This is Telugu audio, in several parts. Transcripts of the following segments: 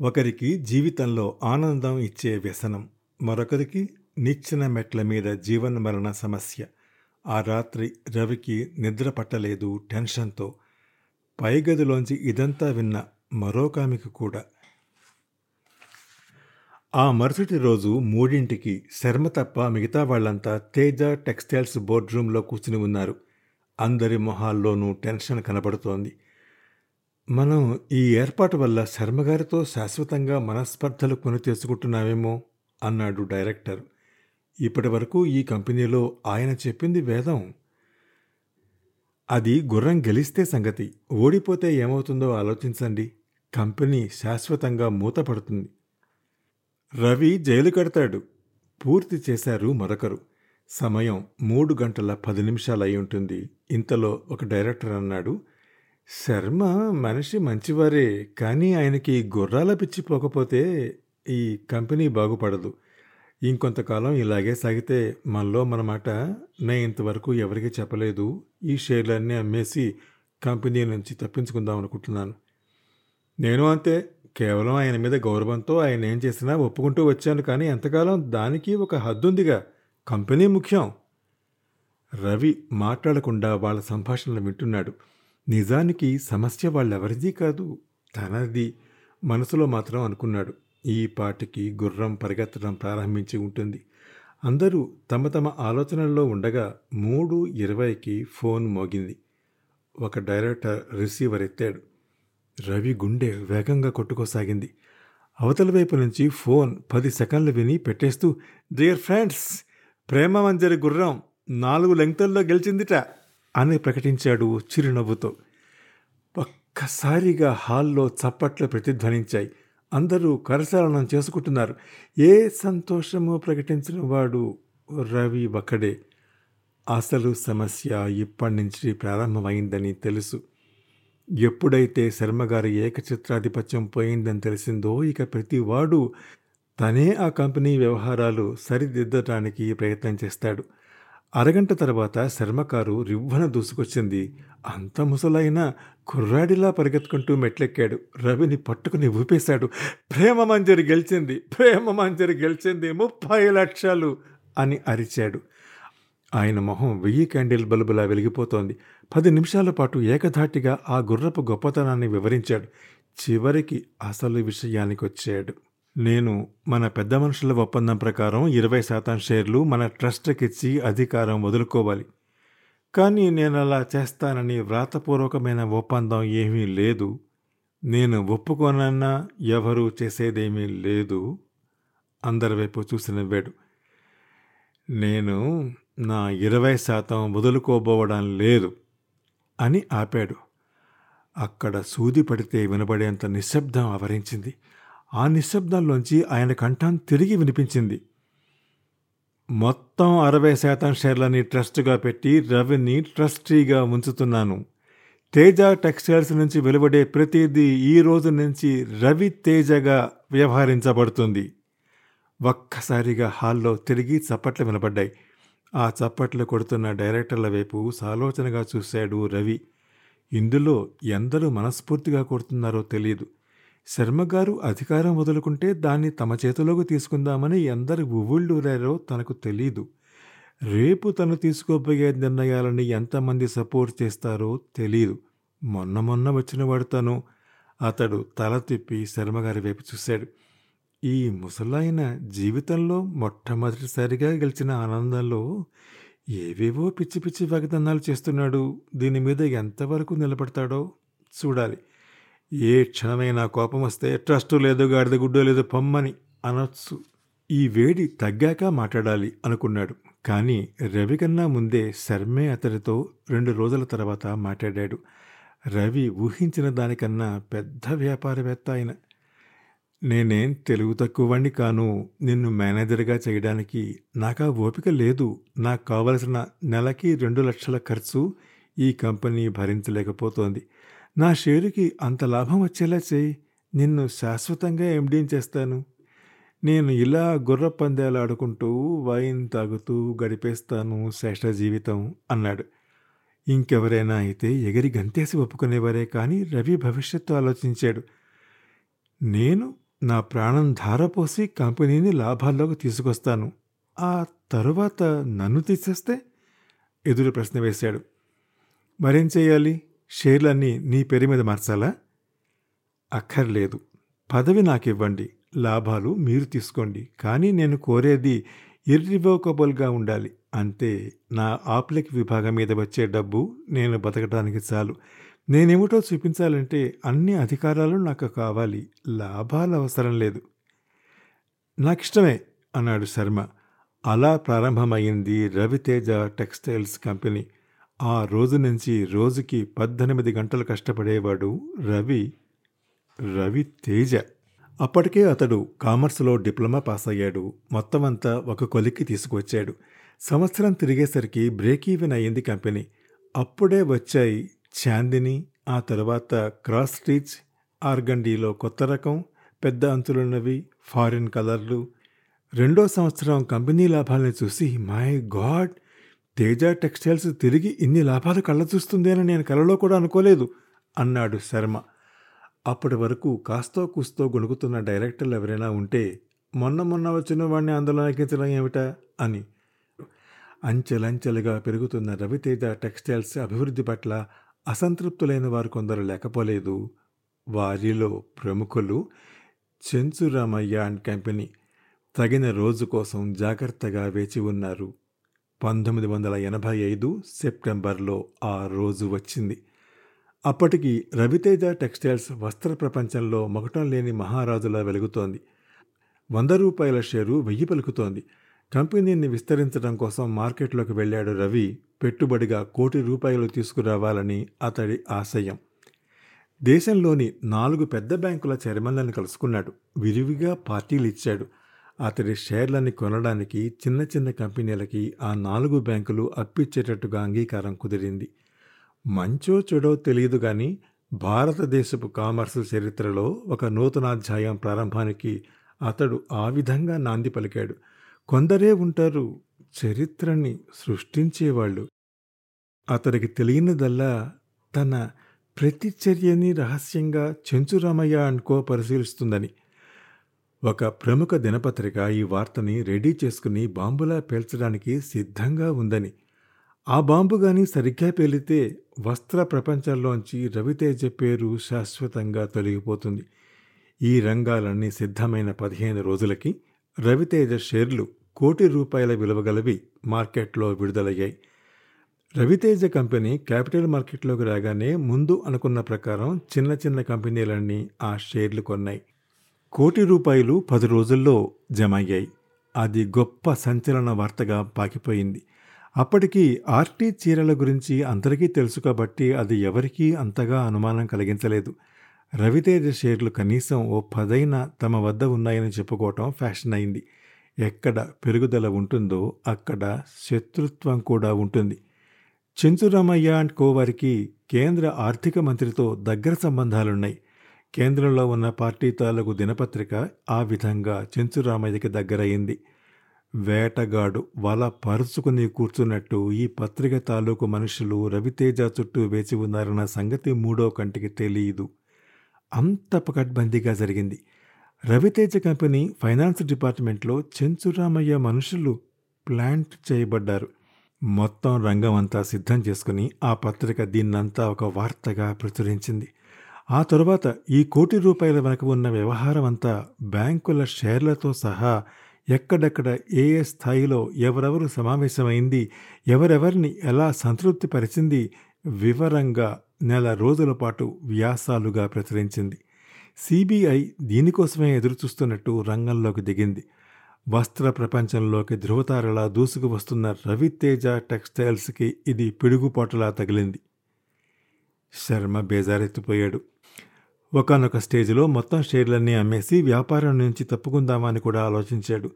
ఒకరికి జీవితంలో ఆనందం ఇచ్చే వ్యసనం మరొకరికి నిచ్చిన మెట్ల మీద జీవన మరణ సమస్య. ఆ రాత్రి రవికి నిద్ర పట్టలేదు టెన్షన్తో. పై గదిలోంచి ఇదంతా విన్న మరొకామెకు కూడా. ఆ మరుసటి రోజు మూడింటికి శర్మ తప్ప మిగతా వాళ్ళంతా తేజ టెక్స్టైల్స్ బోర్డ్ రూమ్లో కూర్చుని ఉన్నారు. అందరి మొహాల్లోనూ టెన్షన్ కనబడుతోంది. మనం ఈ ఏర్పాటు వల్ల శర్మగారితో శాశ్వతంగా మనస్పర్ధలు కొని తెచ్చుకుంటున్నామేమో అన్నాడు డైరెక్టర్. ఇప్పటి వరకు ఈ కంపెనీలో ఆయన చెప్పింది వేదం. అది గుర్రం గెలిస్తే సంగతి. ఓడిపోతే ఏమవుతుందో ఆలోచించండి. కంపెనీ శాశ్వతంగా మూతపడుతుంది. రవి జైలు కడతాడు. పూర్తి చేశారు మరొకరు. సమయం మూడు గంటల పది నిమిషాలు అయి ఉంటుంది. ఇంతలో ఒక డైరెక్టర్ అన్నాడు. శర్మ మనిషి మంచివారే కానీ ఆయనకి గుర్రాల పిచ్చి పోకపోతే ఈ కంపెనీ బాగుపడదు. ఇంకొంతకాలం ఇలాగే సాగితే మనలో మన మాట నేను ఇంతవరకు ఎవరికి చెప్పలేదు. ఈ షేర్లన్నీ అమ్మేసి కంపెనీ నుంచి తప్పించుకుందాం అనుకుంటున్నాను. నేను అంతే. కేవలం ఆయన మీద గౌరవంతో ఆయన ఏం చేసినా ఒప్పుకుంటూ వచ్చాను కానీ ఎంతకాలం దానికి ఒక హద్దుందిగా. కంపెనీ ముఖ్యం. రవి మాట్లాడకుండా వాళ్ళ సంభాషణలు వింటున్నాడు. నిజానికి సమస్య వాళ్ళెవరిది కాదు. తనది మనసులో మాత్రం అనుకున్నాడు. ఈ పాటికి గుర్రం పరిగెత్తడం ప్రారంభించి ఉంటుంది. అందరూ తమ తమ ఆలోచనల్లో ఉండగా మూడు ఇరవైకి ఫోన్ మోగింది. ఒక డైరెక్టర్ రిసీవర్ ఎత్తాడు. రవి గుండె వేగంగా కొట్టుకోసాగింది. అవతల వైపు నుంచి ఫోన్ పది సెకండ్లు విని పెట్టేస్తూ డియర్ ఫ్రెండ్స్ ప్రేమ మంజరి గుర్రం నాలుగు లెంగ్తల్లో గెలిచిందిట. అని ప్రకటించాడు చిరునవ్వుతో. ఒక్కసారిగా హాల్లో చప్పట్లు ప్రతిధ్వనించాయి అందరూ కరచాలనం చేసుకుంటున్నారు. ఏ సంతోషము ప్రకటించిన వాడు రవి ఒక్కడే. అసలు సమస్య ఇప్పటి నుంచి ప్రారంభమైందని తెలుసు. ఎప్పుడైతే శర్మగారి ఏకచిత్రాధిపత్యం పోయిందని తెలిసిందో ఇక ప్రతి వాడు తనే ఆ కంపెనీ వ్యవహారాలు సరిదిద్దటానికి ప్రయత్నం చేస్తాడు. అరగంట తర్వాత శర్మకారు రివ్వన దూసుకొచ్చింది. అంత ముసలైన కుర్రాడిలా పరిగెత్తుకుంటూ మెట్లెక్కాడు. రవిని పట్టుకుని ఊపేశాడు. ప్రేమ మంజరి గెలిచింది. ప్రేమ మంజరి గెలిచింది. ముప్పై లక్షలు అని అరిచాడు. ఆయన మొహం వెయ్యి క్యాండిల్ బల్బులా వెలిగిపోతోంది. పది నిమిషాల పాటు ఏకధాటిగా ఆ గుర్రపు గొప్పతనాన్ని వివరించాడు. చివరికి అసలు విషయానికి వచ్చాడు నేను మన పెద్ద మనుషుల ఒప్పందం ప్రకారం ఇరవై శాతం షేర్లు మన ట్రస్ట్కిచ్చి అధికారం వదులుకోవాలి. కానీ నేను అలా చేస్తానని వ్రాతపూర్వకమైన ఒప్పందం ఏమీ లేదు. నేను ఒప్పుకోనన్నా ఎవరూ చేసేదేమీ లేదు. అందరి వైపు చూసి నవ్వాడు నేను నా ఇరవై శాతం వదులుకోబోవడం లేదు అని ఆపాడు. అక్కడ సూది పడితే వినబడేంత నిశ్శబ్దం ఆవరించింది. ఆ నిశ్శబ్దంలోంచి ఆయన కంఠం తిరిగి వినిపించింది. మొత్తం అరవై శాతం షేర్లని ట్రస్ట్గా పెట్టి రవిని ట్రస్టీగా ఉంచుతున్నాను తేజ టెక్స్టైల్స్ నుంచి వెలువడే ప్రతిదీ ఈ రోజు నుంచి రవి తేజగా వ్యవహరించబడుతుంది. ఒక్కసారిగా హాల్లో తిరిగి చప్పట్లు వినబడ్డాయి ఆ చప్పట్లు కొడుతున్న డైరెక్టర్ల వైపు సాలోచనగా చూశాడు రవి. ఇందులో ఎందరూ మనస్ఫూర్తిగా కొడుతున్నారో తెలియదు శర్మగారు అధికారం వదులుకుంటే దాన్ని తమ చేతిలోకి తీసుకుందామని ఎందరు ఉవ్వుళ్ళూరారో తనకు తెలీదు. రేపు తను తీసుకోబోయే నిర్ణయాలని ఎంతమంది సపోర్ట్ చేస్తారో తెలీదు. మొన్న మొన్న వచ్చినవాడు తను. అతడు తల తిప్పి శర్మగారి వైపు చూశాడు. ఈ ముసలాయన జీవితంలో మొట్టమొదటిసారిగా గెలిచిన ఆనందంలో ఏవేవో పిచ్చి పిచ్చి వాగ్దానాలు చేస్తున్నాడు. దీని మీద ఎంతవరకు నిలబడతాడో చూడాలి. ఏ క్షణమైనా కోపం వస్తే ట్రస్టు లేదు గాడిద గుడ్డో లేదు పొమ్మని అనొచ్చు. ఈ వేడి తగ్గాక మాట్లాడాలి అనుకున్నాడు. కానీ రవి కన్నా ముందే శర్మే అతనితో రెండు రోజుల తర్వాత మాట్లాడాడు. రవి ఊహించిన దానికన్నా పెద్ద వ్యాపారవేత్త ఆయన. నేనేం తెలుగు తక్కువండి కాను నిన్ను మేనేజర్గా చేయడానికి నాకా ఓపిక లేదు. నాకు కావలసిన నెలకి రెండు లక్షల ఖర్చు ఈ కంపెనీ భరించలేకపోతోంది. నా షేరుకి అంత లాభం వచ్చేలా చేయి. నిన్ను శాశ్వతంగా ఎండీం చేస్తాను. నేను ఇలా గుర్ర పందాలు ఆడుకుంటూ వైన్ తాగుతూ గడిపేస్తాను శేష జీవితం అన్నాడు. ఇంకెవరైనా అయితే ఎగిరి గంతేసి ఒప్పుకునేవారే కానీ రవి భవిష్యత్తు ఆలోచించాడు. నేను నా ప్రాణం ధారపోసి కంపెనీని లాభాల్లోకి తీసుకొస్తాను. ఆ తరువాత నన్ను తీసేస్తే? ఎదురు ప్రశ్న వేశాడు. మరేం చేయాలి? షేర్లన్నీ నీ పేరు మీద మార్చాలా? అక్కర్లేదు. పదవి నాకు ఇవ్వండి లాభాలు మీరు తీసుకోండి. కానీ నేను కోరేది ఇర్రివోకబుల్గా ఉండాలి. అంతే. నా ఆప్లిక్ విభాగం మీద వచ్చే డబ్బు నేను బతకడానికి చాలు. నేనేమిటో చూపించాలంటే అన్ని అధికారాలు నాకు కావాలి. లాభాలు అవసరం లేదు. నాకిష్టమే అన్నాడు శర్మ. అలా ప్రారంభమైంది రవితేజ టెక్స్టైల్స్ కంపెనీ. ఆ రోజు నుంచి రోజుకి పద్దెనిమిది గంటలు కష్టపడేవాడు రవి రవి తేజ. అప్పటికే అతడు కామర్స్లో డిప్లొమా పాస్ అయ్యాడు మొత్తం అంతా ఒక కొలిక్కి తీసుకువచ్చాడు. సంవత్సరం తిరిగేసరికి బ్రేక్ ఈవెన్ అయ్యింది కంపెనీ. అప్పుడే వచ్చాయి చాందిని ఆ తర్వాత క్రాస్ స్టిచ్ ఆర్గండీలో కొత్త రకం పెద్ద అంచులున్నవి ఫారిన్ కలర్లు. రెండో సంవత్సరం కంపెనీ లాభాలను చూసి మై గాడ్! తేజ టెక్స్టైల్స్ తిరిగి ఇన్ని లాభాలు కళ్ళ చూస్తుందేనని నేను కలలో కూడా అనుకోలేదు అన్నాడు శర్మ. అప్పటి వరకు కాస్తో కూస్తో గొణుకుతున్న డైరెక్టర్లు ఎవరైనా ఉంటే మొన్న మొన్న వచ్చిన వాడిని అందులో ఎక్కించడం ఏమిటా అని. అంచెలంచెలుగా పెరుగుతున్న రవితేజ టెక్స్టైల్స్ అభివృద్ధి పట్ల అసంతృప్తులైన వారు కొందరు లేకపోలేదు. వారిలో ప్రముఖులు చెంచురామయ్య అండ్ కంపెనీ. తగిన రోజు కోసం జాగ్రత్తగా వేచి ఉన్నారు. పంతొమ్మిది వందల ఎనభై ఐదు సెప్టెంబర్లో ఆ రోజు వచ్చింది. అప్పటికి రవితేజ టెక్స్టైల్స్ వస్త్ర ప్రపంచంలో మొగటం లేని మహారాజులా వెలుగుతోంది. వంద రూపాయల షేరు వెయ్యి పలుకుతోంది. కంపెనీని విస్తరించడం కోసం మార్కెట్లోకి వెళ్ళాడు రవి. పెట్టుబడిగా కోటి రూపాయలు తీసుకురావాలని అతడి ఆశయం. దేశంలోని నాలుగు పెద్ద బ్యాంకుల చైర్మన్లను కలుసుకున్నాడు. విరివిగా పార్టీలు ఇచ్చాడు. అతడి షేర్లని కొనడానికి చిన్న చిన్న కంపెనీలకి ఆ నాలుగు బ్యాంకులు అప్పిచ్చేటట్టుగా అంగీకారం కుదిరింది. మంచో చెడో తెలియదు కానీ భారతదేశపు కామర్స్ చరిత్రలో ఒక నూతనాధ్యాయం ప్రారంభానికి అతడు ఆ విధంగా నాంది పలికాడు. కొందరే ఉంటారు చరిత్రని సృష్టించేవాళ్ళు. అతడికి తెలియనిదల్లా తన ప్రతిచర్యని రహస్యంగా చెంచురామయ్య అనుకో పరిశీలిస్తుందని ఒక ప్రముఖ దినపత్రిక ఈ వార్తని రెడీ చేసుకుని బాంబులా పేల్చడానికి సిద్ధంగా ఉందని. ఆ బాంబు గాని సరిగ్గా పేలితే వస్త్ర ప్రపంచంలోంచి రవితేజ పేరు శాశ్వతంగా తొలగిపోతుంది. ఈ రంగాలన్నీ సిద్ధమైన పదిహేను రోజులకి రవితేజ షేర్లు కోటి రూపాయల విలువగలవి మార్కెట్లో విడుదలయ్యాయి. రవితేజ కంపెనీ క్యాపిటల్ మార్కెట్లోకి రాగానే ముందు అనుకున్న ప్రకారం చిన్న చిన్న కంపెనీలన్నీ ఆ షేర్లు కొన్నాయి. కోటి రూపాయలు పది రోజుల్లో జమ అయ్యాయి అది గొప్ప సంచలన వార్తగా పాకిపోయింది. అప్పటికి ఆర్టీ చీరల గురించి అందరికీ తెలుసు కాబట్టి అది ఎవరికీ అంతగా అనుమానం కలిగించలేదు. రవితేజ షేర్లు కనీసం ఓ పదైన తమ వద్ద ఉన్నాయని చెప్పుకోవటం ఫ్యాషన్ అయింది. ఎక్కడ పెరుగుదల ఉంటుందో అక్కడ శత్రుత్వం కూడా ఉంటుంది. చెంచురామయ్య అండ్ కోవారికి కేంద్ర ఆర్థిక మంత్రితో దగ్గర సంబంధాలున్నాయి. కేంద్రంలో ఉన్న పార్టీ తాలూకు దినపత్రిక ఆ విధంగా చెంచురామయ్యకి దగ్గరయింది. వేటగాడు వల పరుచుకుని కూర్చున్నట్టు ఈ పత్రిక తాలూకు మనుషులు రవితేజ చుట్టూ వేచి ఉన్నారన్న సంగతి మూడో కంటికి తెలియదు. అంత పకడ్బందీగా జరిగింది. రవితేజ కంపెనీ ఫైనాన్స్ డిపార్ట్మెంట్లో చెంచురామయ్య మనుషులు ప్లాంట్ చేయబడ్డారు. మొత్తం రంగం అంతా సిద్ధం చేసుకుని ఆ పత్రిక దీన్నంతా ఒక వార్తగా ప్రచురించింది. ఆ తరువాత ఈ కోటి రూపాయల వెనక ఉన్న వ్యవహారం అంతా బ్యాంకుల షేర్లతో సహా ఎక్కడెక్కడ ఏ ఏ స్థాయిలో ఎవరెవరు సమావేశమైంది ఎవరెవరిని ఎలా సంతృప్తి పరిచింది వివరంగా నెల రోజుల పాటు వ్యాసాలుగా ప్రచురించింది. సిబిఐ దీనికోసమే ఎదురుచూస్తున్నట్టు రంగంలోకి దిగింది. వస్త్ర ప్రపంచంలోకి ధృవతారలా దూసుకు వస్తున్న రవితేజ టెక్స్టైల్స్కి ఇది పిడుగుపాటులా తగిలింది. శర్మ బేజారెత్తిపోయాడు. ఒకనొక స్టేజ్లో మొత్తం షేర్లన్నీ అమ్మేసి వ్యాపారం నుంచి తప్పుకుందామని కూడా ఆలోచించాడు.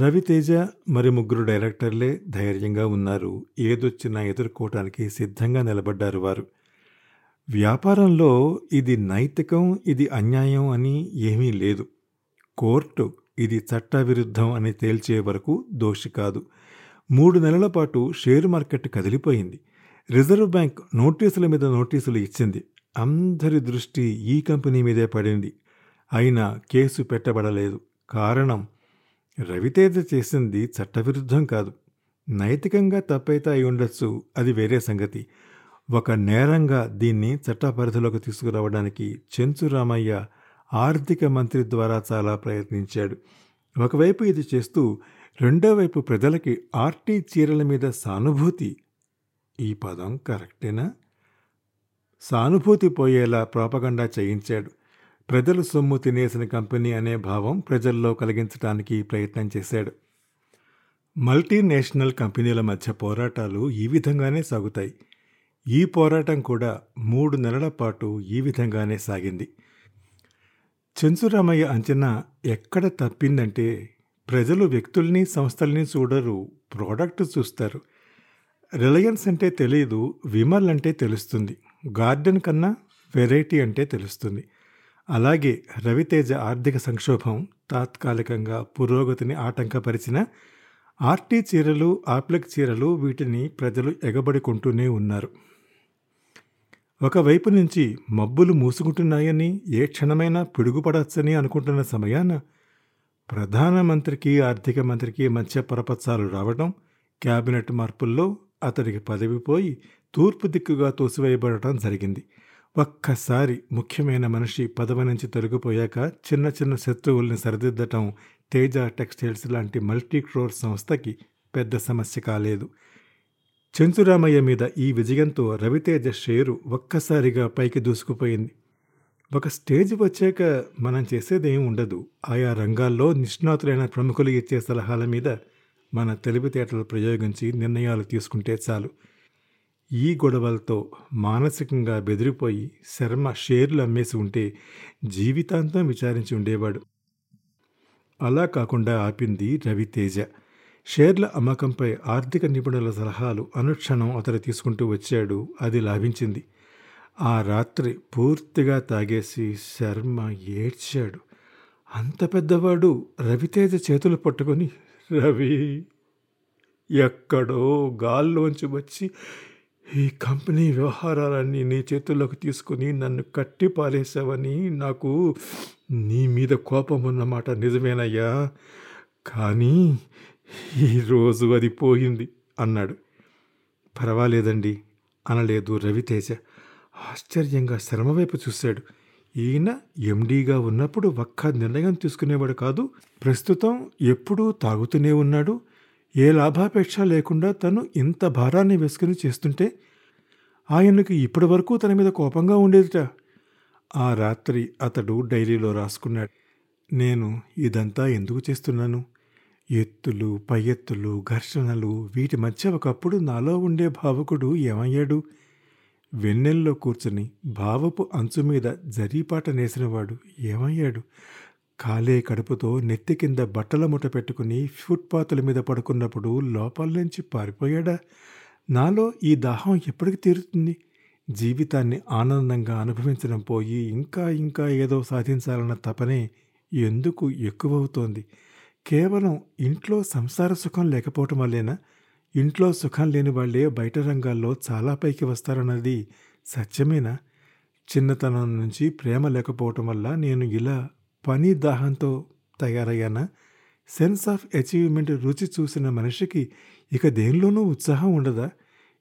రవితేజ మరి ముగ్గురు డైరెక్టర్లే ధైర్యంగా ఉన్నారు. ఏదొచ్చినా ఎదుర్కోవటానికి సిద్ధంగా నిలబడ్డారు వారు. వ్యాపారంలో ఇది నైతికం ఇది అన్యాయం అని ఏమీ లేదు. కోర్టు ఇది చట్టవిరుద్ధం అని తేల్చే వరకు దోషి కాదు. మూడు నెలల పాటు షేర్ మార్కెట్ కదిలిపోయింది. రిజర్వ్ బ్యాంక్ నోటీసుల మీద నోటీసులు ఇచ్చింది. అందరి దృష్టి ఈ కంపెనీ మీదే పడింది. అయినా కేసు పెట్టబడలేదు. కారణం రవితేజ చేసింది చట్టవిరుద్ధం కాదు. నైతికంగా తప్పైతే అయి ఉండొచ్చు అది వేరే సంగతి. ఒక నేరంగా దీన్ని చట్ట పరిధిలోకి తీసుకురావడానికి చెంచు రామయ్య ఆర్థిక మంత్రి ద్వారా చాలా ప్రయత్నించాడు. ఒకవైపు ఇది చేస్తూ రెండో వైపు ప్రజలకి ఆర్టీ చీరల మీద సానుభూతి. ఈ పదం కరెక్టేనా? సానుభూతి పోయేలా ప్రోపగండా చేయించాడు. ప్రజలు సొమ్ము తినేసిన కంపెనీ అనే భావం ప్రజల్లో కలిగించడానికి ప్రయత్నం చేశాడు. మల్టీనేషనల్ కంపెనీల మధ్య పోరాటాలు ఈ విధంగానే సాగుతాయి. ఈ పోరాటం కూడా మూడు నెలల పాటు ఈ విధంగానే సాగింది. చెంచురామయ్య అంచనా ఎక్కడ తప్పిందంటే ప్రజలు వ్యక్తుల్ని సంస్థల్ని చూడరు ప్రోడక్ట్ చూస్తారు. రిలయన్స్ అంటే తెలియదు విమల్ అంటే తెలుస్తుంది. గార్డెన్ కన్నా వెరైటీ అంటే తెలుస్తుంది. అలాగే రవితేజ ఆర్థిక సంక్షోభం తాత్కాలికంగా పురోగతిని ఆటంకపరిచిన ఆర్టీ చీరలు ఆప్లెక్ చీరలు వీటిని ప్రజలు ఎగబడుకుంటూనే ఉన్నారు. ఒకవైపు నుంచి మబ్బులు మూసుకుంటున్నాయని ఏ క్షణమైనా పిడుగుపడచ్చని అనుకుంటున్న సమయాన ప్రధానమంత్రికి ఆర్థిక మంత్రికి మధ్య పరపత్సాలు రావడం క్యాబినెట్ మార్పుల్లో అతడికి పదవి పోయి తూర్పు దిక్కుగా తోసివేయబడటం జరిగింది. ఒక్కసారి ముఖ్యమైన మనిషి పదవి నుంచి తొలగిపోయాక చిన్న చిన్న శత్రువుల్ని సరిదిద్దటం తేజ టెక్స్టైల్స్ లాంటి మల్టీ క్రోర్ సంస్థకి పెద్ద సమస్య కాలేదు. చెంచురామయ్య మీద ఈ విజయంతో రవితేజ షేరు ఒక్కసారిగా పైకి దూసుకుపోయింది. ఒక స్టేజ్ వచ్చాక మనం చేసేదేం ఉండదు. ఆయా రంగాల్లో నిష్ణాతులైన ప్రముఖులు ఇచ్చే సలహాల మీద మన తెలివితేటలు ప్రయోగించి నిర్ణయాలు తీసుకుంటే చాలు. ఈ గొడవలతో మానసికంగా బెదిరిపోయి శర్మ షేర్లు అమ్మేసి ఉంటే జీవితాంతం విచారించి ఉండేవాడు. అలా కాకుండా ఆపింది రవితేజ షేర్ల అమ్మకంపై ఆర్థిక నిపుణుల సలహాలు అనుక్షణం అతడు తీసుకుంటూ వచ్చాడు అది లాభించింది. ఆ రాత్రి పూర్తిగా తాగేసి శర్మ ఏడ్చాడు. అంత పెద్దవాడు రవితేజ చేతులు పట్టుకొని రవి ఎక్కడో గాల్లోంచి వచ్చి ఈ కంపెనీ వ్యవహారాలన్నీ నీ చేతుల్లోకి తీసుకుని నన్ను కట్టి పాలేశావని నాకు నీ మీద కోపం ఉన్నమాట నిజమేనయ్యా. కానీ ఈరోజు అది పోయింది అన్నాడు. పర్వాలేదండి అనలేదు రవితేజ. ఆశ్చర్యంగా శ్రమ వైపు చూశాడు. ఈయన ఎండీగా ఉన్నప్పుడు ఒక్క నిర్ణయం తీసుకునేవాడు కాదు ప్రస్తుతం ఎప్పుడూ తాగుతూనే ఉన్నాడు. ఏ లాభాపేక్ష లేకుండా తను ఇంత భారాన్ని వేసుకుని చేస్తుంటే ఆయనకు ఇప్పటి వరకు తన మీద కోపంగా ఉండేదిట. ఆ రాత్రి అతడు డైరీలో రాసుకున్నాడు. నేను ఇదంతా ఎందుకు చేస్తున్నాను? ఎత్తులు పై ఎత్తులు ఘర్షణలు వీటి మధ్య ఒకప్పుడు నాలో ఉండే భావకుడు ఏమయ్యాడు? వెన్నెల్లో కూర్చుని భావపు అంచు మీద జరీపాట నేసినవాడు ఏమయ్యాడు? కాలే కడుపుతో నెత్తి కింద బట్టల ముట పెట్టుకుని ఫుట్పాతుల మీద పడుకున్నప్పుడు లోపల నుంచి పారిపోయాడా? నాలో ఈ దాహం ఎప్పటికి తీరుతుంది? జీవితాన్ని ఆనందంగా అనుభవించడం పోయి ఇంకా ఇంకా ఏదో సాధించాలన్న తపనే ఎందుకు ఎక్కువవుతోంది? కేవలం ఇంట్లో సంసార సుఖం లేకపోవటం వల్లేనా? ఇంట్లో సుఖం లేని వాళ్ళే బయట రంగాల్లో చాలా పైకి వస్తారన్నది సత్యమేనా? చిన్నతనం నుంచి ప్రేమ లేకపోవటం వల్ల నేను ఇలా పని దాహంతో తయారయ్యాన? సెన్స్ ఆఫ్ అచీవ్మెంట్ రుచి చూసిన మనిషికి ఇక దేనిలోనూ ఉత్సాహం ఉండదా?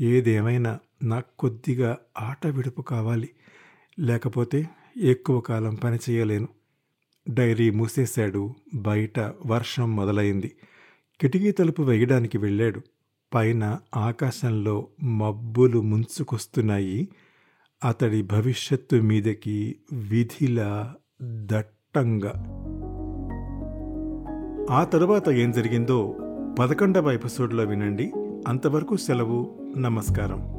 ఏదేమైనా నాకు కొద్దిగా ఆట విడుపు కావాలి. లేకపోతే ఎక్కువ కాలం పని చేయలేను. డైరీ మూసేశాడు. బయట వర్షం మొదలైంది. కిటికీ తలుపు వేయడానికి వెళ్ళాడు. పైన ఆకాశంలో మబ్బులు ముంచుకొస్తున్నాయి. అతడి భవిష్యత్తు మీదకి విధిలా స్పష్టంగా. ఆ తరువాత ఏం జరిగిందో పదకొండవ ఎపిసోడ్లో వినండి. అంతవరకు సెలవు నమస్కారం.